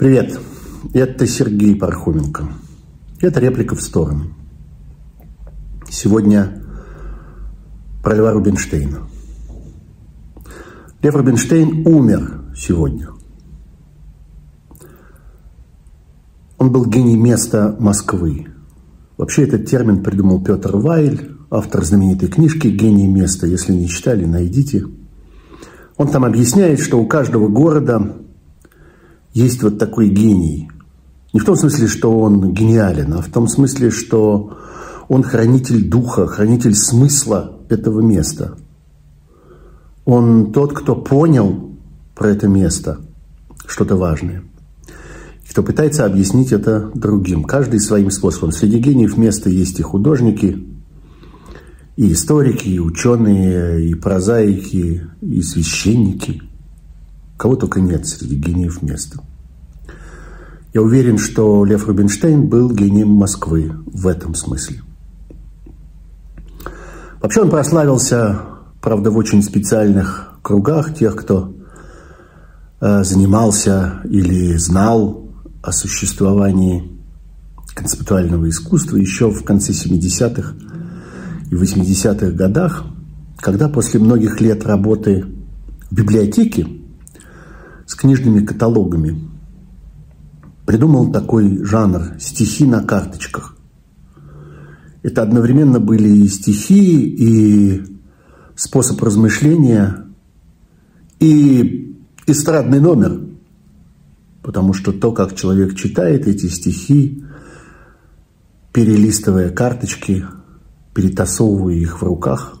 Привет, это Сергей Пархоменко. Это реплика в сторону. Сегодня про Льва Рубинштейна. Лев Рубинштейн умер сегодня. Он был гений места Москвы. Вообще этот термин придумал Петр Вайль, автор знаменитой книжки «Гений места». Если не читали, найдите. Он там объясняет, что у каждого города есть вот такой гений. Не в том смысле, что он гениален, а в том смысле, что он хранитель духа, хранитель смысла этого места. Он тот, кто понял про это место что-то важное. И кто пытается объяснить это другим. Каждый своим способом. Среди гениев места есть и художники, и историки, и ученые, и прозаики, и священники. Кого только нет среди гениев места. Я уверен, что Лев Рубинштейн был гением Москвы в этом смысле. Вообще он прославился, правда, в очень специальных кругах тех, кто э, занимался или знал о существовании концептуального искусства еще в конце 70-х и 80-х годах, когда после многих лет работы в библиотеке с книжными каталогами придумал такой жанр стихи на карточках. Это одновременно были и стихи, и способ размышления, и эстрадный номер. Потому что то, как человек читает эти стихи, перелистывая карточки, перетасовывая их в руках,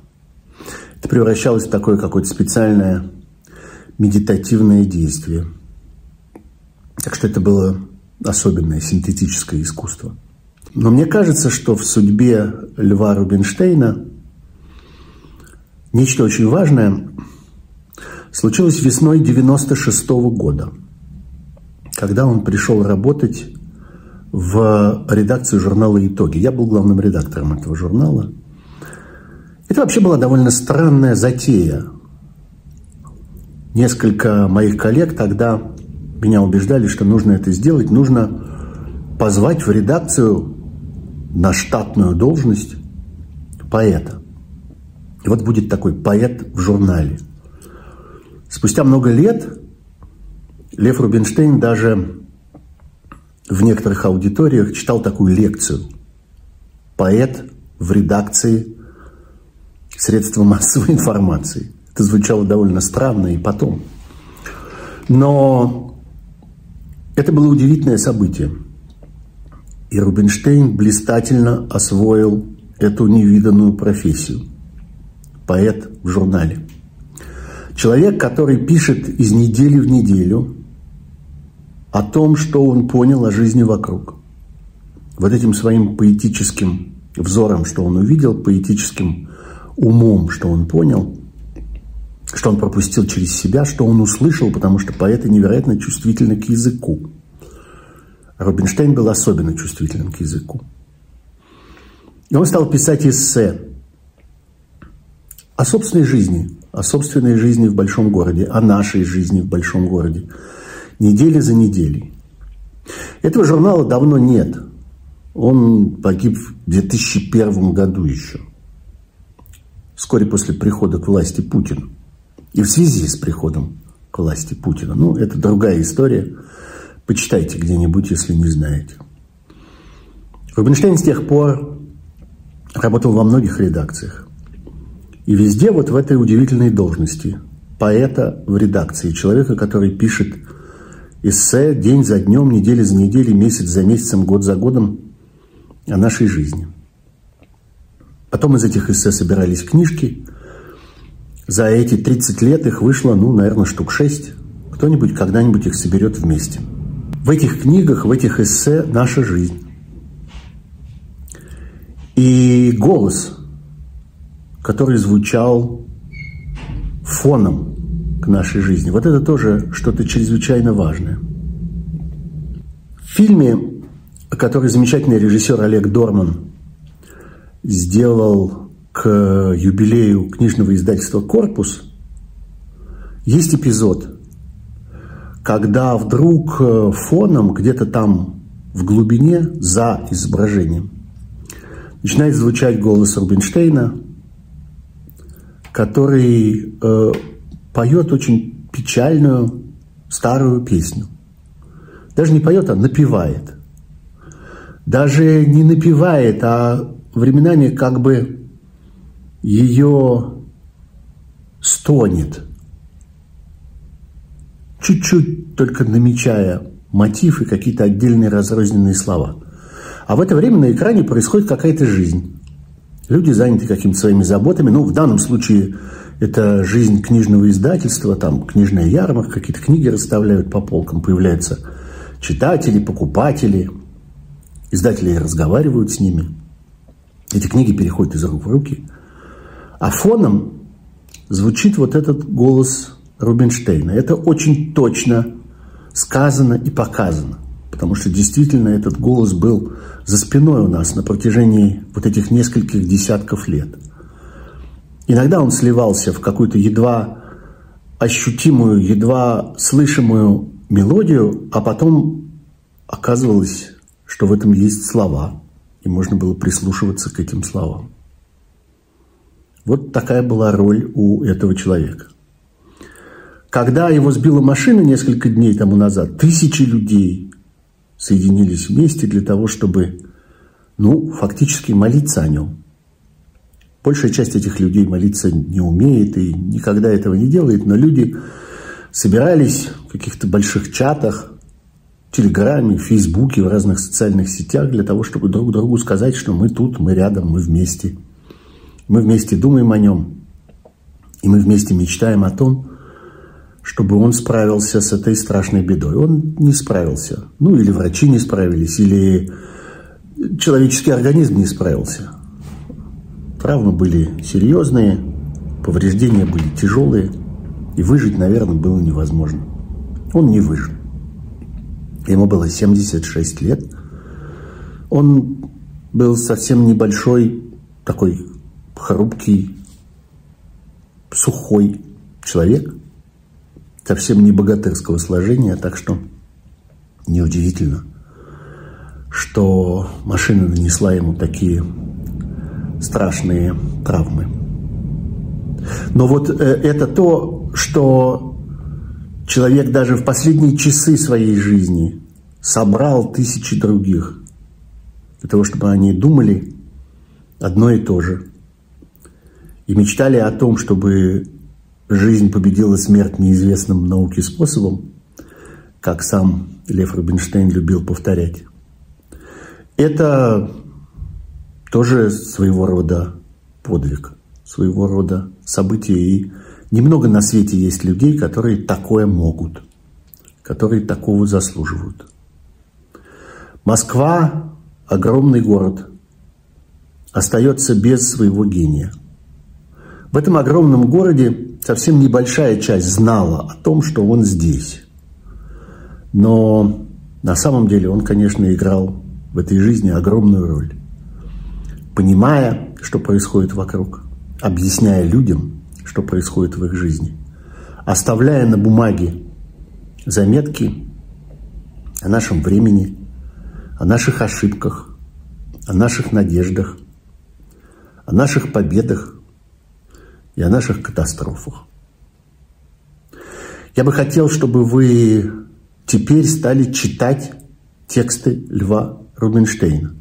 это превращалось в такое какое-то специальное медитативное действие. Так что это было особенное синтетическое искусство. Но мне кажется, что в судьбе Льва Рубинштейна нечто очень важное случилось весной 96 -го года, когда он пришел работать в редакцию журнала «Итоги». Я был главным редактором этого журнала. Это вообще была довольно странная затея. Несколько моих коллег тогда меня убеждали, что нужно это сделать, нужно позвать в редакцию на штатную должность поэта. И вот будет такой поэт в журнале. Спустя много лет Лев Рубинштейн даже в некоторых аудиториях читал такую лекцию. Поэт в редакции средства массовой информации. Это звучало довольно странно и потом. Но это было удивительное событие. И Рубинштейн блистательно освоил эту невиданную профессию. Поэт в журнале. Человек, который пишет из недели в неделю о том, что он понял о жизни вокруг. Вот этим своим поэтическим взором, что он увидел, поэтическим умом, что он понял, что он пропустил через себя, что он услышал, потому что поэты невероятно чувствительны к языку. Рубинштейн был особенно чувствителен к языку. И он стал писать эссе о собственной жизни, о собственной жизни в большом городе, о нашей жизни в большом городе, неделя за неделей. Этого журнала давно нет. Он погиб в 2001 году еще, вскоре после прихода к власти Путина. И в связи с приходом к власти Путина. Ну, это другая история. Почитайте где-нибудь, если не знаете. Рубинштейн с тех пор работал во многих редакциях. И везде вот в этой удивительной должности поэта в редакции, человека, который пишет эссе день за днем, неделя за неделей, месяц за месяцем, год за годом о нашей жизни. Потом из этих эссе собирались книжки – за эти 30 лет их вышло, ну, наверное, штук 6. Кто-нибудь когда-нибудь их соберет вместе. В этих книгах, в этих эссе наша жизнь. И голос, который звучал фоном к нашей жизни. Вот это тоже что-то чрезвычайно важное. В фильме, который замечательный режиссер Олег Дорман сделал к юбилею книжного издательства «Корпус» есть эпизод, когда вдруг э, фоном где-то там в глубине за изображением начинает звучать голос Рубинштейна, который э, поет очень печальную старую песню. Даже не поет, а напевает. Даже не напевает, а временами как бы ее стонет. Чуть-чуть только намечая мотив и какие-то отдельные разрозненные слова. А в это время на экране происходит какая-то жизнь. Люди заняты какими-то своими заботами. Ну, в данном случае это жизнь книжного издательства, там книжная ярмарка, какие-то книги расставляют по полкам, появляются читатели, покупатели, издатели разговаривают с ними. Эти книги переходят из рук в руки. А фоном звучит вот этот голос Рубинштейна. Это очень точно сказано и показано. Потому что действительно этот голос был за спиной у нас на протяжении вот этих нескольких десятков лет. Иногда он сливался в какую-то едва ощутимую, едва слышимую мелодию, а потом оказывалось, что в этом есть слова, и можно было прислушиваться к этим словам. Вот такая была роль у этого человека. Когда его сбила машина несколько дней тому назад, тысячи людей соединились вместе для того, чтобы, ну, фактически молиться о нем. Большая часть этих людей молиться не умеет и никогда этого не делает, но люди собирались в каких-то больших чатах, в Телеграме, в Фейсбуке, в разных социальных сетях для того, чтобы друг другу сказать, что мы тут, мы рядом, мы вместе. Мы вместе думаем о нем, и мы вместе мечтаем о том, чтобы он справился с этой страшной бедой. Он не справился. Ну, или врачи не справились, или человеческий организм не справился. Травмы были серьезные, повреждения были тяжелые, и выжить, наверное, было невозможно. Он не выжил. Ему было 76 лет. Он был совсем небольшой, такой хрупкий, сухой человек, совсем не богатырского сложения, так что неудивительно, что машина нанесла ему такие страшные травмы. Но вот э, это то, что человек даже в последние часы своей жизни собрал тысячи других для того, чтобы они думали одно и то же и мечтали о том, чтобы жизнь победила смерть неизвестным науке способом, как сам Лев Рубинштейн любил повторять. Это тоже своего рода подвиг, своего рода событие. И немного на свете есть людей, которые такое могут, которые такого заслуживают. Москва – огромный город, остается без своего гения. В этом огромном городе совсем небольшая часть знала о том, что он здесь. Но на самом деле он, конечно, играл в этой жизни огромную роль понимая, что происходит вокруг, объясняя людям, что происходит в их жизни, оставляя на бумаге заметки о нашем времени, о наших ошибках, о наших надеждах, о наших победах и о наших катастрофах. Я бы хотел, чтобы вы теперь стали читать тексты Льва Рубинштейна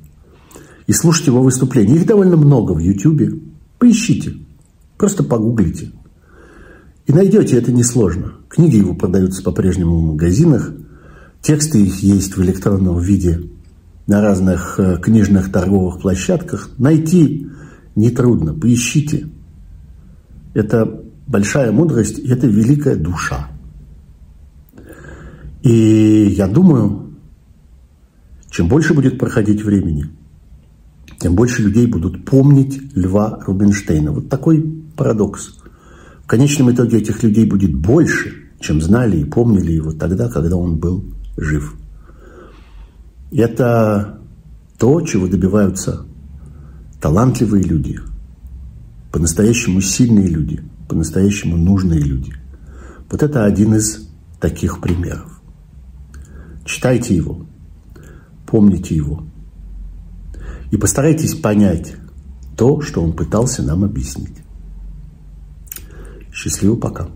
и слушать его выступления. Их довольно много в Ютьюбе. Поищите, просто погуглите. И найдете, это несложно. Книги его продаются по-прежнему в магазинах. Тексты их есть в электронном виде на разных э, книжных торговых площадках. Найти нетрудно. Поищите. Это большая мудрость, это великая душа. И я думаю, чем больше будет проходить времени – тем больше людей будут помнить Льва Рубинштейна. Вот такой парадокс. В конечном итоге этих людей будет больше, чем знали и помнили его тогда, когда он был жив. Это то, чего добиваются талантливые люди, по-настоящему сильные люди, по-настоящему нужные люди. Вот это один из таких примеров. Читайте его, помните его и постарайтесь понять то, что он пытался нам объяснить. Счастливо пока.